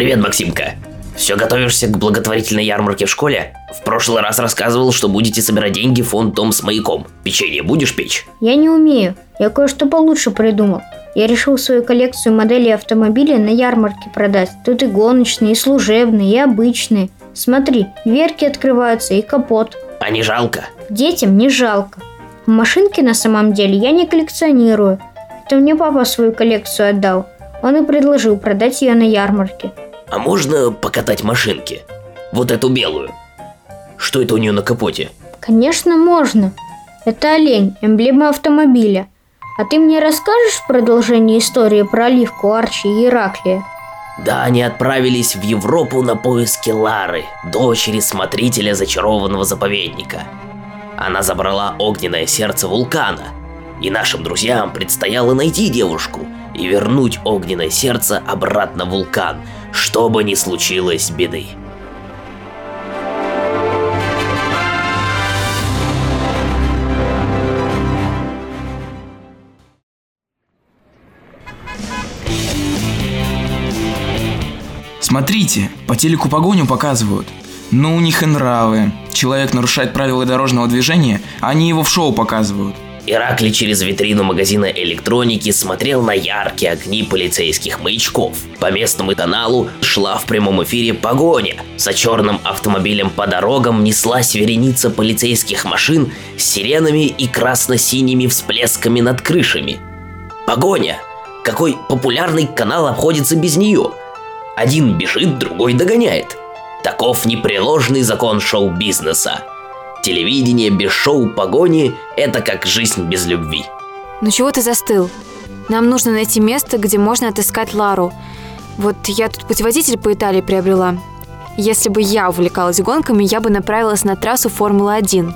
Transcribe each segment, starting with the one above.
Привет, Максимка. Все готовишься к благотворительной ярмарке в школе? В прошлый раз рассказывал, что будете собирать деньги в фонд «Дом с маяком». Печенье будешь печь? Я не умею. Я кое-что получше придумал. Я решил свою коллекцию моделей автомобилей на ярмарке продать. Тут и гоночные, и служебные, и обычные. Смотри, дверки открываются и капот. А не жалко? Детям не жалко. Машинки на самом деле я не коллекционирую. Это мне папа свою коллекцию отдал. Он и предложил продать ее на ярмарке. А можно покатать машинки? Вот эту белую. Что это у нее на капоте? Конечно, можно. Это олень, эмблема автомобиля. А ты мне расскажешь в продолжении истории про Оливку, Арчи и Ираклия? Да, они отправились в Европу на поиски Лары, дочери смотрителя зачарованного заповедника. Она забрала огненное сердце вулкана, и нашим друзьям предстояло найти девушку и вернуть огненное сердце обратно в вулкан – что бы ни случилось беды. Смотрите, по телеку погоню показывают. Ну у них и нравы. Человек нарушает правила дорожного движения, а они его в шоу показывают – Иракли через витрину магазина электроники смотрел на яркие огни полицейских маячков. По местному каналу шла в прямом эфире погоня. За черным автомобилем по дорогам неслась вереница полицейских машин с сиренами и красно-синими всплесками над крышами. Погоня! Какой популярный канал обходится без нее? Один бежит, другой догоняет. Таков непреложный закон шоу-бизнеса. Телевидение без шоу погони – это как жизнь без любви. Ну чего ты застыл? Нам нужно найти место, где можно отыскать Лару. Вот я тут путеводитель по Италии приобрела. Если бы я увлекалась гонками, я бы направилась на трассу Формулы-1.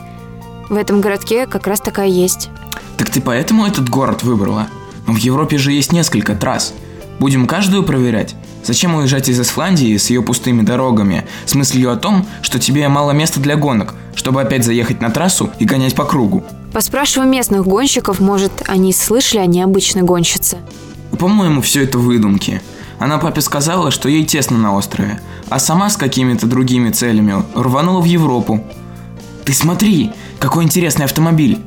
В этом городке как раз такая есть. Так ты поэтому этот город выбрала? Но в Европе же есть несколько трасс. Будем каждую проверять? Зачем уезжать из Исландии с ее пустыми дорогами, с мыслью о том, что тебе мало места для гонок, чтобы опять заехать на трассу и гонять по кругу? Поспрашивай местных гонщиков, может, они слышали о необычной гонщице. По-моему, все это выдумки. Она папе сказала, что ей тесно на острове, а сама с какими-то другими целями рванула в Европу. Ты смотри, какой интересный автомобиль.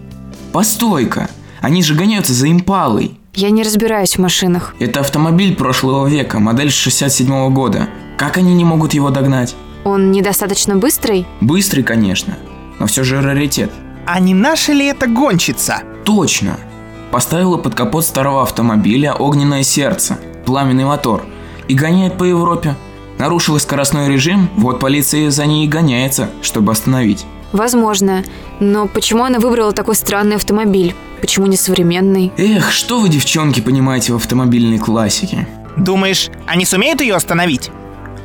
Постой-ка, они же гоняются за импалой. Я не разбираюсь в машинах. Это автомобиль прошлого века, модель 67 -го года. Как они не могут его догнать? Он недостаточно быстрый? Быстрый, конечно, но все же раритет. А не наша ли это гонщица? Точно. Поставила под капот старого автомобиля огненное сердце, пламенный мотор, и гоняет по Европе. Нарушила скоростной режим, вот полиция за ней и гоняется, чтобы остановить. Возможно. Но почему она выбрала такой странный автомобиль? Почему не современный? Эх, что вы, девчонки, понимаете в автомобильной классике? Думаешь, они сумеют ее остановить?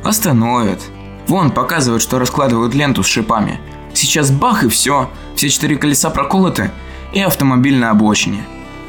Остановят. Вон, показывают, что раскладывают ленту с шипами. Сейчас бах и все. Все четыре колеса проколоты, и автомобиль на обочине.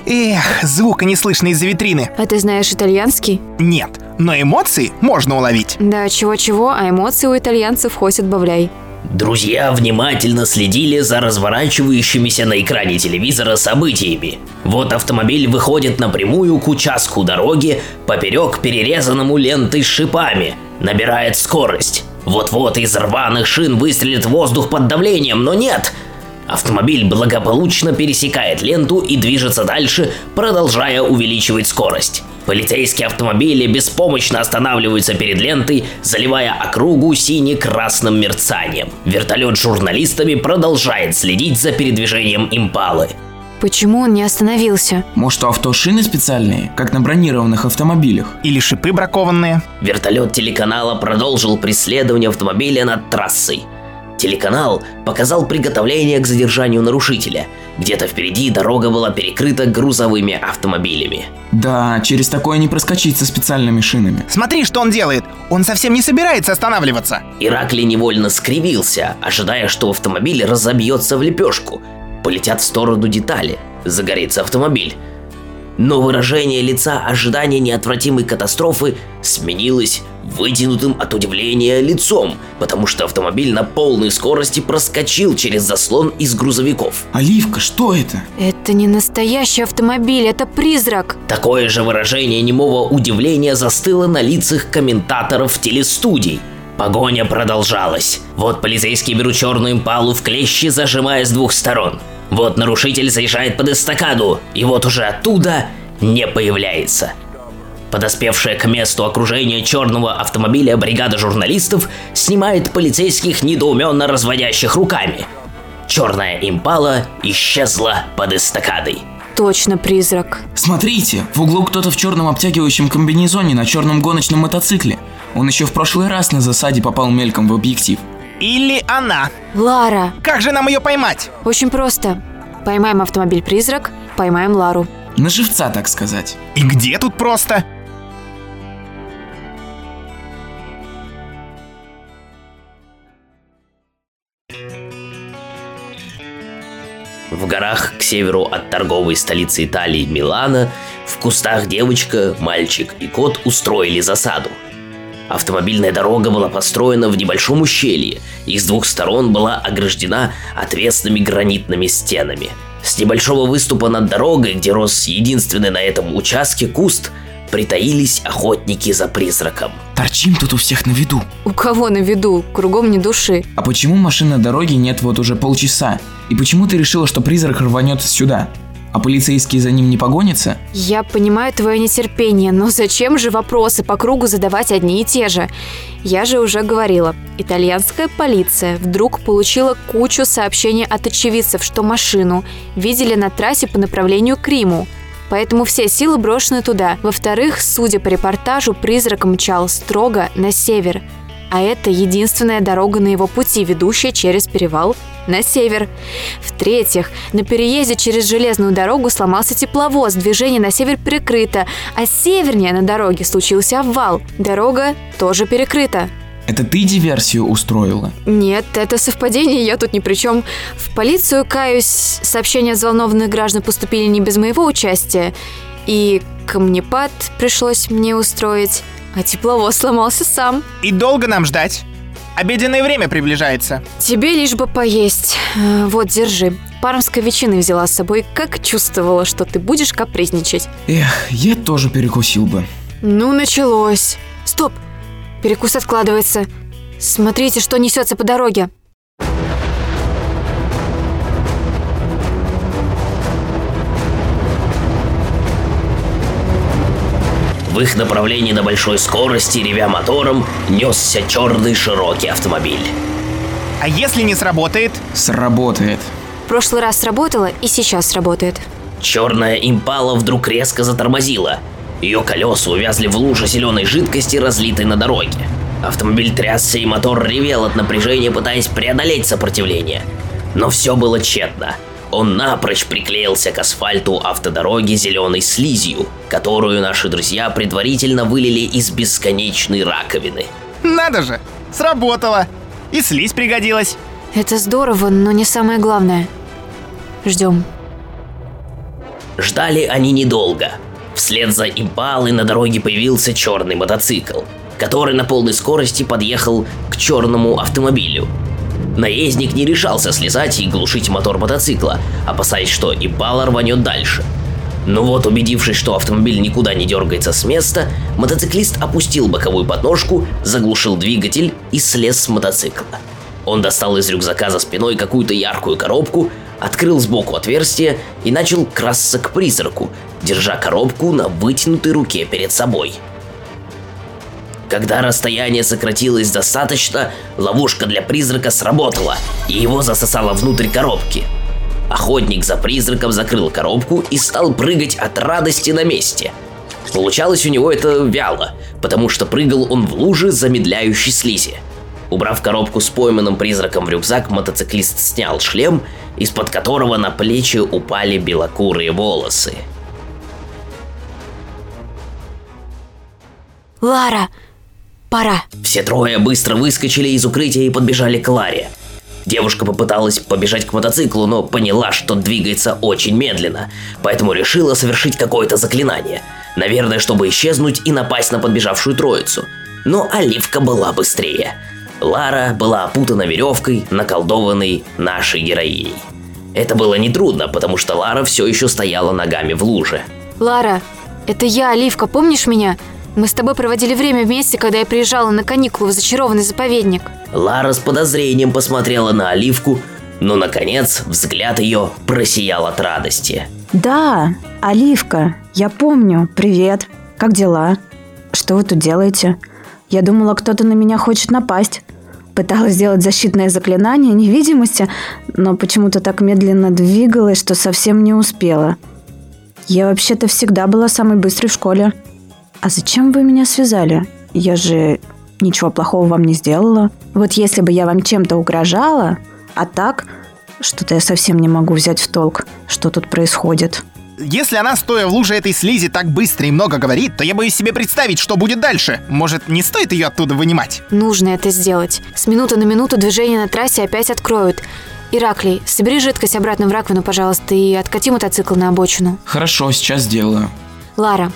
Эх, звука не слышно из-за витрины. А ты знаешь итальянский? Нет, но эмоции можно уловить. Да, чего-чего, а эмоции у итальянцев хоть отбавляй. Друзья внимательно следили за разворачивающимися на экране телевизора событиями. Вот автомобиль выходит напрямую к участку дороги поперек перерезанному лентой с шипами, набирает скорость. Вот-вот из рваных шин выстрелит воздух под давлением, но нет. Автомобиль благополучно пересекает ленту и движется дальше, продолжая увеличивать скорость. Полицейские автомобили беспомощно останавливаются перед лентой, заливая округу сине-красным мерцанием. Вертолет с журналистами продолжает следить за передвижением импалы. Почему он не остановился? Может, у авто шины специальные, как на бронированных автомобилях? Или шипы бракованные? Вертолет телеканала продолжил преследование автомобиля над трассой. Телеканал показал приготовление к задержанию нарушителя. Где-то впереди дорога была перекрыта грузовыми автомобилями. Да, через такое не проскочить со специальными шинами. Смотри, что он делает! Он совсем не собирается останавливаться! Иракли невольно скривился, ожидая, что автомобиль разобьется в лепешку. Полетят в сторону детали. Загорится автомобиль. Но выражение лица ожидания неотвратимой катастрофы сменилось вытянутым от удивления лицом, потому что автомобиль на полной скорости проскочил через заслон из грузовиков. Оливка, что это? Это не настоящий автомобиль, это призрак. Такое же выражение немого удивления застыло на лицах комментаторов телестудий. Погоня продолжалась. Вот полицейские берут черную импалу в клещи, зажимая с двух сторон. Вот нарушитель заезжает под эстакаду, и вот уже оттуда не появляется. Подоспевшая к месту окружения черного автомобиля бригада журналистов снимает полицейских недоуменно разводящих руками. Черная импала исчезла под эстакадой. Точно призрак. Смотрите, в углу кто-то в черном обтягивающем комбинезоне на черном гоночном мотоцикле. Он еще в прошлый раз на засаде попал мельком в объектив. Или она. Лара. Как же нам ее поймать? Очень просто. Поймаем автомобиль-призрак, поймаем Лару. На живца, так сказать. И где тут просто? В горах к северу от торговой столицы Италии Милана в кустах девочка, мальчик и кот устроили засаду. Автомобильная дорога была построена в небольшом ущелье и с двух сторон была ограждена отвесными гранитными стенами. С небольшого выступа над дорогой, где рос единственный на этом участке куст, притаились охотники за призраком. Торчим тут у всех на виду. У кого на виду? Кругом ни души. А почему машин на дороге нет вот уже полчаса? И почему ты решила, что призрак рванет сюда? А полицейские за ним не погонятся? Я понимаю твое нетерпение, но зачем же вопросы по кругу задавать одни и те же? Я же уже говорила, итальянская полиция вдруг получила кучу сообщений от очевидцев, что машину видели на трассе по направлению к Риму. Поэтому все силы брошены туда. Во-вторых, судя по репортажу, призрак мчал строго на север. А это единственная дорога на его пути, ведущая через перевал на север. В-третьих, на переезде через железную дорогу сломался тепловоз, движение на север перекрыто, а севернее на дороге случился обвал. Дорога тоже перекрыта. Это ты диверсию устроила? Нет, это совпадение, я тут ни при чем. В полицию, каюсь, сообщения от взволнованных граждан поступили не без моего участия. И камнепад пришлось мне устроить, а тепловоз сломался сам. И долго нам ждать? Обеденное время приближается. Тебе лишь бы поесть. Э, Вот, держи. Пармской ветчины взяла с собой, как чувствовала, что ты будешь капризничать. Эх, я тоже перекусил бы. Ну, началось. Стоп! Перекус откладывается. Смотрите, что несется по дороге. В их направлении на большой скорости, ревя мотором, несся черный широкий автомобиль. А если не сработает? Сработает. В прошлый раз сработало и сейчас сработает. Черная импала вдруг резко затормозила. Ее колеса увязли в луже зеленой жидкости, разлитой на дороге. Автомобиль трясся и мотор ревел от напряжения, пытаясь преодолеть сопротивление. Но все было тщетно. Он напрочь приклеился к асфальту автодороги зеленой слизью, которую наши друзья предварительно вылили из бесконечной раковины. Надо же! Сработало! И слизь пригодилась. Это здорово, но не самое главное. Ждем. Ждали они недолго. Вслед за импалой на дороге появился черный мотоцикл, который на полной скорости подъехал к черному автомобилю. Наездник не решался слезать и глушить мотор мотоцикла, опасаясь, что импала рванет дальше. Но вот, убедившись, что автомобиль никуда не дергается с места, мотоциклист опустил боковую подножку, заглушил двигатель и слез с мотоцикла. Он достал из рюкзака за спиной какую-то яркую коробку, открыл сбоку отверстие и начал красться к призраку, держа коробку на вытянутой руке перед собой. Когда расстояние сократилось достаточно, ловушка для призрака сработала, и его засосало внутрь коробки. Охотник за призраком закрыл коробку и стал прыгать от радости на месте. Получалось у него это вяло, потому что прыгал он в луже замедляющей слизи. Убрав коробку с пойманным призраком в рюкзак, мотоциклист снял шлем, из-под которого на плечи упали белокурые волосы. Лара, пора. Все трое быстро выскочили из укрытия и подбежали к Ларе. Девушка попыталась побежать к мотоциклу, но поняла, что двигается очень медленно, поэтому решила совершить какое-то заклинание. Наверное, чтобы исчезнуть и напасть на подбежавшую троицу. Но Оливка была быстрее. Лара была опутана веревкой, наколдованной нашей героиней. Это было нетрудно, потому что Лара все еще стояла ногами в луже. Лара, это я, Оливка, помнишь меня? Мы с тобой проводили время вместе, когда я приезжала на каникулы в зачарованный заповедник. Лара с подозрением посмотрела на Оливку, но, наконец, взгляд ее просиял от радости. Да, Оливка, я помню. Привет. Как дела? Что вы тут делаете? Я думала, кто-то на меня хочет напасть. Пыталась сделать защитное заклинание невидимости, но почему-то так медленно двигалась, что совсем не успела. Я вообще-то всегда была самой быстрой в школе. А зачем вы меня связали? Я же ничего плохого вам не сделала. Вот если бы я вам чем-то угрожала, а так, что-то я совсем не могу взять в толк, что тут происходит. Если она, стоя в луже этой слизи, так быстро и много говорит, то я боюсь себе представить, что будет дальше. Может, не стоит ее оттуда вынимать? Нужно это сделать. С минуты на минуту движение на трассе опять откроют. Ираклий, собери жидкость обратно в раковину, пожалуйста, и откати мотоцикл на обочину. Хорошо, сейчас сделаю. Лара,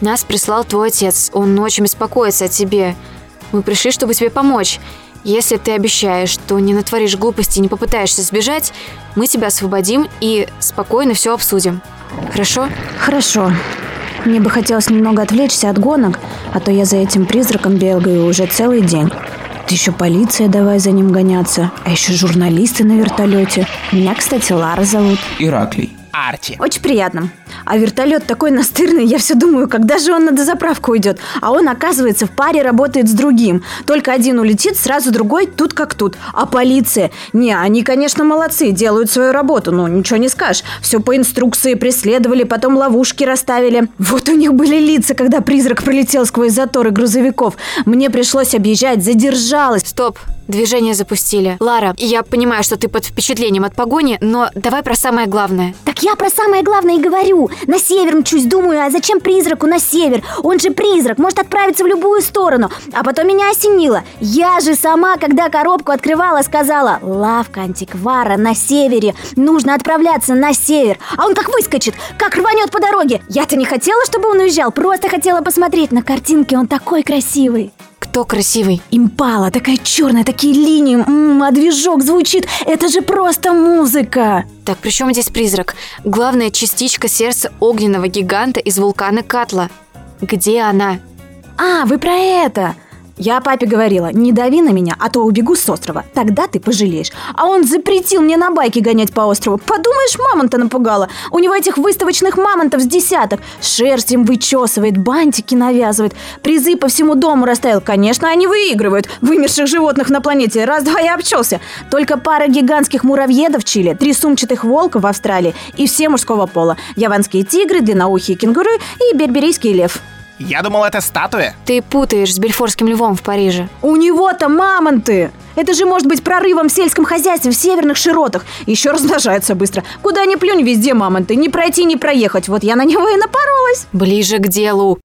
нас прислал твой отец. Он очень беспокоится о тебе. Мы пришли, чтобы тебе помочь. Если ты обещаешь, что не натворишь глупости и не попытаешься сбежать, мы тебя освободим и спокойно все обсудим. Хорошо? Хорошо. Мне бы хотелось немного отвлечься от гонок, а то я за этим призраком бегаю уже целый день. Да еще полиция давай за ним гоняться, а еще журналисты на вертолете. Меня, кстати, Лара зовут. Ираклий. Арти. Очень приятно. А вертолет такой настырный, я все думаю, когда же он на дозаправку уйдет. А он, оказывается, в паре работает с другим. Только один улетит, сразу другой, тут как тут. А полиция? Не, они, конечно, молодцы, делают свою работу, но ничего не скажешь. Все по инструкции преследовали, потом ловушки расставили. Вот у них были лица, когда призрак пролетел сквозь заторы грузовиков. Мне пришлось объезжать, задержалась. Стоп, движение запустили. Лара, я понимаю, что ты под впечатлением от погони, но давай про самое главное. Так я про самое главное и говорю. На север мчусь, думаю, а зачем призраку на север? Он же призрак, может отправиться в любую сторону. А потом меня осенило. Я же сама, когда коробку открывала, сказала, лавка антиквара на севере. Нужно отправляться на север. А он как выскочит, как рванет по дороге. Я-то не хотела, чтобы он уезжал, просто хотела посмотреть на картинке. Он такой красивый. Кто красивый? Импала, такая черная, такие линии, м-м, а движок звучит. Это же просто музыка. Так, при чем здесь призрак? Главная частичка сердца огненного гиганта из вулкана Катла. Где она? А, вы про это. Я папе говорила, не дави на меня, а то убегу с острова. Тогда ты пожалеешь. А он запретил мне на байке гонять по острову. Подумаешь, мамонта напугала. У него этих выставочных мамонтов с десяток. Шерсть им вычесывает, бантики навязывает. Призы по всему дому расставил. Конечно, они выигрывают. Вымерших животных на планете. Раз-два я обчелся. Только пара гигантских муравьедов в Чили, три сумчатых волка в Австралии и все мужского пола. Яванские тигры, длинноухие кенгуру и берберийский лев. Я думал, это статуя. Ты путаешь с Бельфорским львом в Париже. У него-то мамонты! Это же может быть прорывом в сельском хозяйстве в северных широтах. Еще размножаются быстро. Куда ни плюнь, везде мамонты. Не пройти, не проехать. Вот я на него и напоролась. Ближе к делу.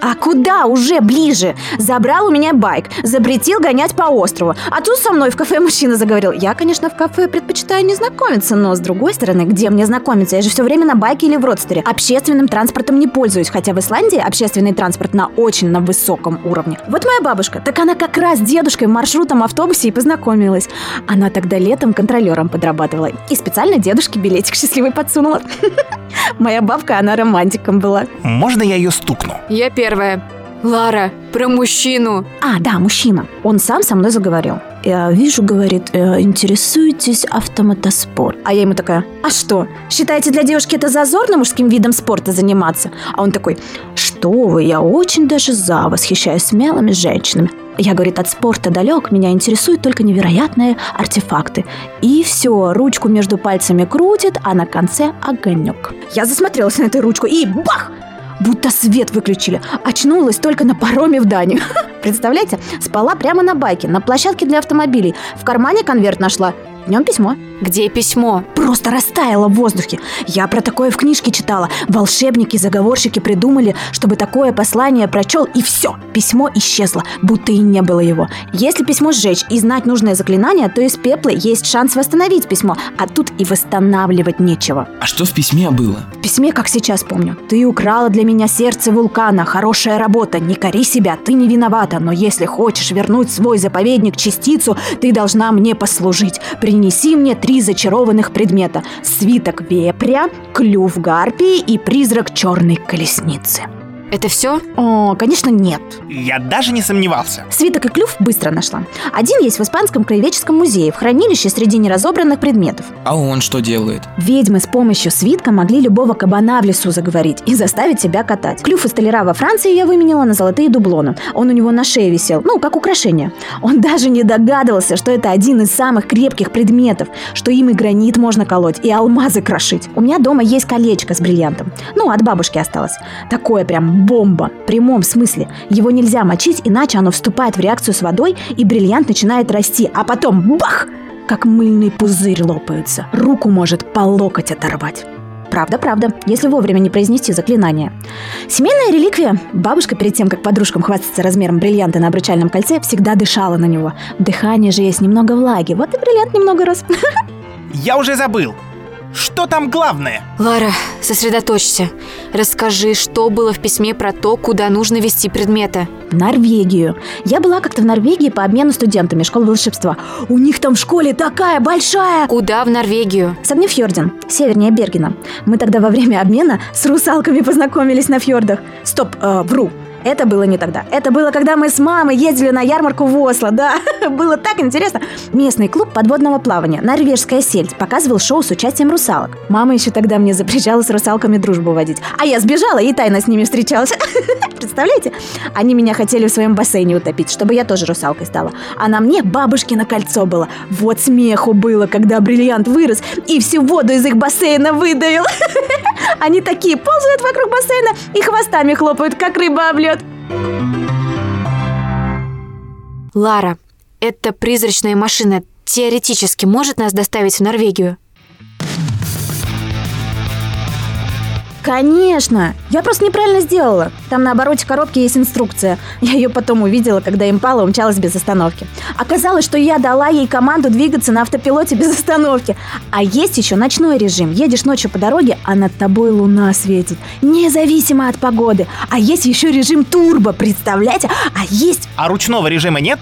А куда уже ближе? Забрал у меня байк, запретил гонять по острову. А тут со мной в кафе мужчина заговорил. Я, конечно, в кафе предпочитаю не знакомиться, но с другой стороны, где мне знакомиться? Я же все время на байке или в родстере. Общественным транспортом не пользуюсь, хотя в Исландии общественный транспорт на очень на высоком уровне. Вот моя бабушка, так она как раз с дедушкой в маршрутном автобусе и познакомилась. Она тогда летом контролером подрабатывала. И специально дедушке билетик счастливый подсунула. Моя бабка, она романтиком была. Можно я ее стукну? Я первая. Лара, про мужчину. А, да, мужчина. Он сам со мной заговорил. Я вижу, говорит, э, интересуетесь автомотоспорт. А я ему такая, а что, считаете для девушки это зазорно мужским видом спорта заниматься? А он такой, что вы, я очень даже за, восхищаюсь смелыми женщинами. Я, говорит, от спорта далек, меня интересуют только невероятные артефакты. И все, ручку между пальцами крутит, а на конце огонек. Я засмотрелась на эту ручку и бах! Будто свет выключили. Очнулась только на пароме в Данию. Представляете, спала прямо на байке, на площадке для автомобилей. В кармане конверт нашла. В нем письмо. Где письмо? Просто растаяло в воздухе. Я про такое в книжке читала. Волшебники, заговорщики придумали, чтобы такое послание прочел, и все. Письмо исчезло, будто и не было его. Если письмо сжечь и знать нужное заклинание, то из пепла есть шанс восстановить письмо, а тут и восстанавливать нечего. А что в письме было? В письме, как сейчас помню. Ты украла для меня сердце вулкана. Хорошая работа. Не кори себя, ты не виновата. Но если хочешь вернуть свой заповедник частицу, ты должна мне послужить. Принеси мне три зачарованных предмета. Свиток вепря, клюв гарпии и призрак черной колесницы. Это все? О, конечно, нет. Я даже не сомневался. Свиток и клюв быстро нашла. Один есть в Испанском краеведческом музее, в хранилище среди неразобранных предметов. А он что делает? Ведьмы с помощью свитка могли любого кабана в лесу заговорить и заставить себя катать. Клюв из столяра во Франции я выменила на золотые дублоны. Он у него на шее висел, ну, как украшение. Он даже не догадывался, что это один из самых крепких предметов, что им и гранит можно колоть, и алмазы крошить. У меня дома есть колечко с бриллиантом. Ну, от бабушки осталось. Такое прям бомба. В прямом смысле. Его нельзя мочить, иначе оно вступает в реакцию с водой, и бриллиант начинает расти, а потом бах! Как мыльный пузырь лопается. Руку может по локоть оторвать. Правда, правда, если вовремя не произнести заклинание. Семейная реликвия. Бабушка перед тем, как подружкам хвастаться размером бриллианта на обручальном кольце, всегда дышала на него. В дыхании же есть немного влаги, вот и бриллиант немного рос. Я уже забыл. Что там главное? Лара, сосредоточься. Расскажи, что было в письме про то, куда нужно вести предметы. Норвегию. Я была как-то в Норвегии по обмену студентами школы волшебства. У них там в школе такая большая... Куда в Норвегию? Согнефьорден, севернее Бергена. Мы тогда во время обмена с русалками познакомились на фьордах. Стоп, э, вру. Это было не тогда. Это было, когда мы с мамой ездили на ярмарку в Осло, да. было так интересно. Местный клуб подводного плавания «Норвежская сельдь» показывал шоу с участием русалок. Мама еще тогда мне запрещала с русалками дружбу водить. А я сбежала и тайно с ними встречалась. Представляете? Они меня хотели в своем бассейне утопить, чтобы я тоже русалкой стала. А на мне бабушкино кольцо было. Вот смеху было, когда бриллиант вырос и всю воду из их бассейна выдавил. Они такие ползают вокруг бассейна и хвостами хлопают, как рыба об лед. Лара, эта призрачная машина теоретически может нас доставить в Норвегию? Конечно! Я просто неправильно сделала. Там на обороте коробки есть инструкция. Я ее потом увидела, когда импала умчалась без остановки. Оказалось, что я дала ей команду двигаться на автопилоте без остановки. А есть еще ночной режим. Едешь ночью по дороге, а над тобой луна светит. Независимо от погоды. А есть еще режим турбо, представляете? А есть... А ручного режима нет?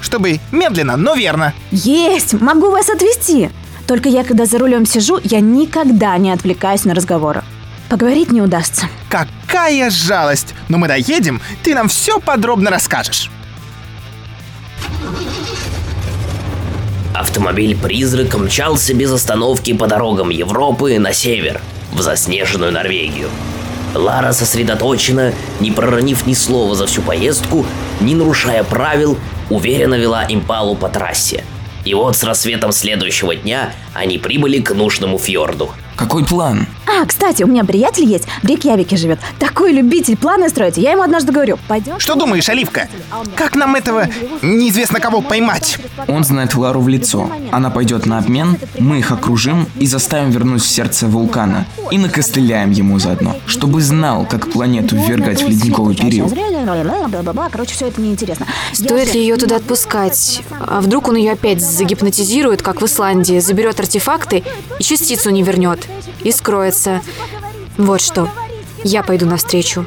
Чтобы медленно, но верно. Есть! Могу вас отвезти! Только я, когда за рулем сижу, я никогда не отвлекаюсь на разговоры. Поговорить не удастся. Какая жалость! Но мы доедем, ты нам все подробно расскажешь. Автомобиль-призрак мчался без остановки по дорогам Европы на север, в заснеженную Норвегию. Лара сосредоточена, не проронив ни слова за всю поездку, не нарушая правил, уверенно вела импалу по трассе. И вот с рассветом следующего дня они прибыли к нужному фьорду. Какой план? А, кстати, у меня приятель есть, в Рейкьявике живет. Такой любитель планы строить. Я ему однажды говорю, пойдем. Что думаешь, Оливка? Как нам этого неизвестно кого поймать? Он знает Лару в лицо. Она пойдет на обмен, мы их окружим и заставим вернуть в сердце вулкана. И накостыляем ему заодно, чтобы знал, как планету ввергать в ледниковый период. Короче, все это неинтересно. Стоит ли ее туда отпускать? А вдруг он ее опять загипнотизирует, как в Исландии, заберет артефакты и частицу не вернет? И скроется. Вот что. Я пойду навстречу.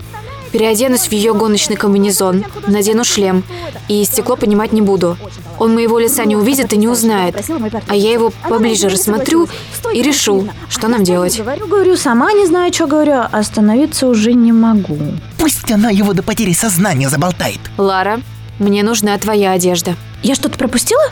Переоденусь в ее гоночный комбинезон, надену шлем, и стекло понимать не буду. Он моего лица не увидит и не узнает. А я его поближе рассмотрю и решу, что нам делать. Говорю, говорю, сама не знаю, что говорю, остановиться уже не могу. Пусть она его до потери сознания заболтает. Лара, мне нужна твоя одежда. Я что-то пропустила?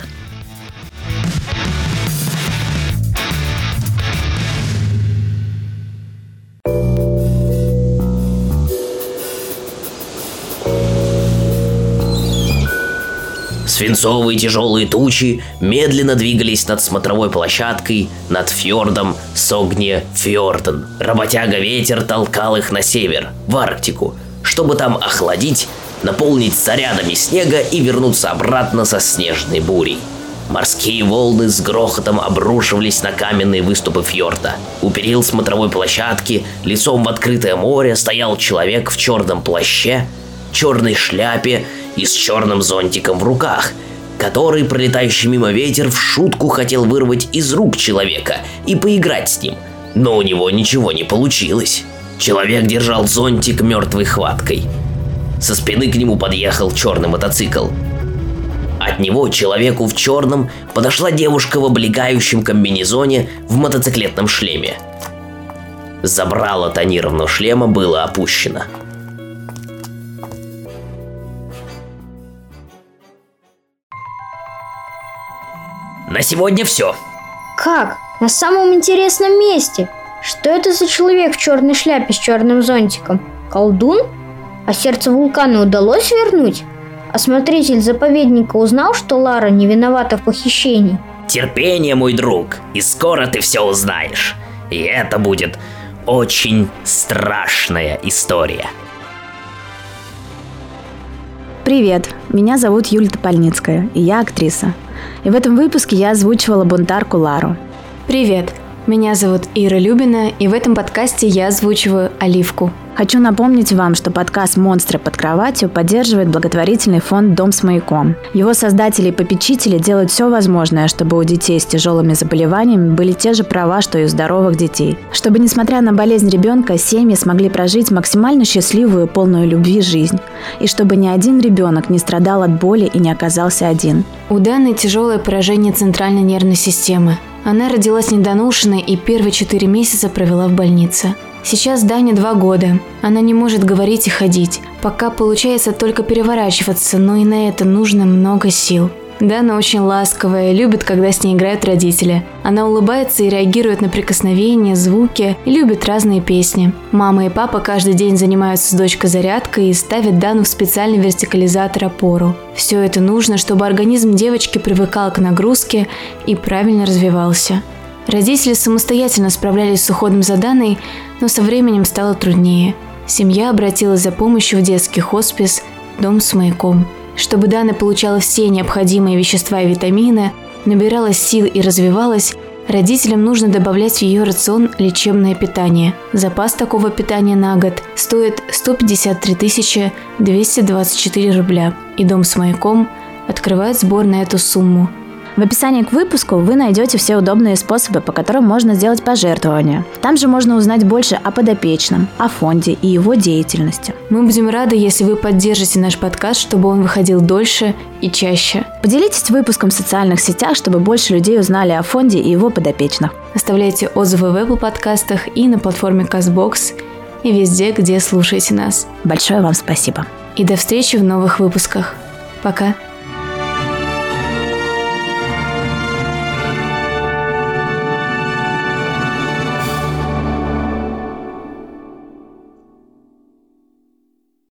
Свинцовые тяжелые тучи медленно двигались над смотровой площадкой над фьордом Согне Фьорден. Работяга ветер толкал их на север, в Арктику, чтобы там охладить наполнить зарядами снега и вернуться обратно со снежной бурей. Морские волны с грохотом обрушивались на каменные выступы фьорда. У перил смотровой площадки, лицом в открытое море, стоял человек в черном плаще, черной шляпе и с черным зонтиком в руках, который пролетающий мимо ветер в шутку хотел вырвать из рук человека и поиграть с ним, но у него ничего не получилось. Человек держал зонтик мертвой хваткой. Со спины к нему подъехал черный мотоцикл. От него человеку в черном подошла девушка в облегающем комбинезоне в мотоциклетном шлеме. Забрало тонированного шлема было опущено. На сегодня все. Как? На самом интересном месте. Что это за человек в черной шляпе с черным зонтиком? Колдун? А сердце вулкана удалось вернуть? Осмотритель заповедника узнал, что Лара не виновата в похищении. Терпение, мой друг, и скоро ты все узнаешь. И это будет очень страшная история. Привет, меня зовут Юлия Топольницкая, и я актриса. И в этом выпуске я озвучивала бунтарку Лару. Привет, меня зовут Ира Любина, и в этом подкасте я озвучиваю Оливку. Хочу напомнить вам, что подкаст «Монстры под кроватью» поддерживает благотворительный фонд «Дом с маяком». Его создатели и попечители делают все возможное, чтобы у детей с тяжелыми заболеваниями были те же права, что и у здоровых детей. Чтобы, несмотря на болезнь ребенка, семьи смогли прожить максимально счастливую, полную любви жизнь. И чтобы ни один ребенок не страдал от боли и не оказался один. У Даны тяжелое поражение центральной нервной системы. Она родилась недоношенной и первые четыре месяца провела в больнице. Сейчас Дане два года. Она не может говорить и ходить. Пока получается только переворачиваться, но и на это нужно много сил. Дана очень ласковая, любит, когда с ней играют родители. Она улыбается и реагирует на прикосновения, звуки и любит разные песни. Мама и папа каждый день занимаются с дочкой зарядкой и ставят Дану в специальный вертикализатор опору. Все это нужно, чтобы организм девочки привыкал к нагрузке и правильно развивался. Родители самостоятельно справлялись с уходом за Даной, но со временем стало труднее. Семья обратилась за помощью в детский хоспис «Дом с маяком». Чтобы Дана получала все необходимые вещества и витамины, набиралась сил и развивалась, родителям нужно добавлять в ее рацион лечебное питание. Запас такого питания на год стоит 153 224 рубля, и Дом с маяком открывает сбор на эту сумму – в описании к выпуску вы найдете все удобные способы, по которым можно сделать пожертвования. Там же можно узнать больше о подопечном, о фонде и его деятельности. Мы будем рады, если вы поддержите наш подкаст, чтобы он выходил дольше и чаще. Поделитесь выпуском в социальных сетях, чтобы больше людей узнали о фонде и его подопечных. Оставляйте отзывы в Apple подкастах и на платформе CastBox и везде, где слушаете нас. Большое вам спасибо. И до встречи в новых выпусках. Пока.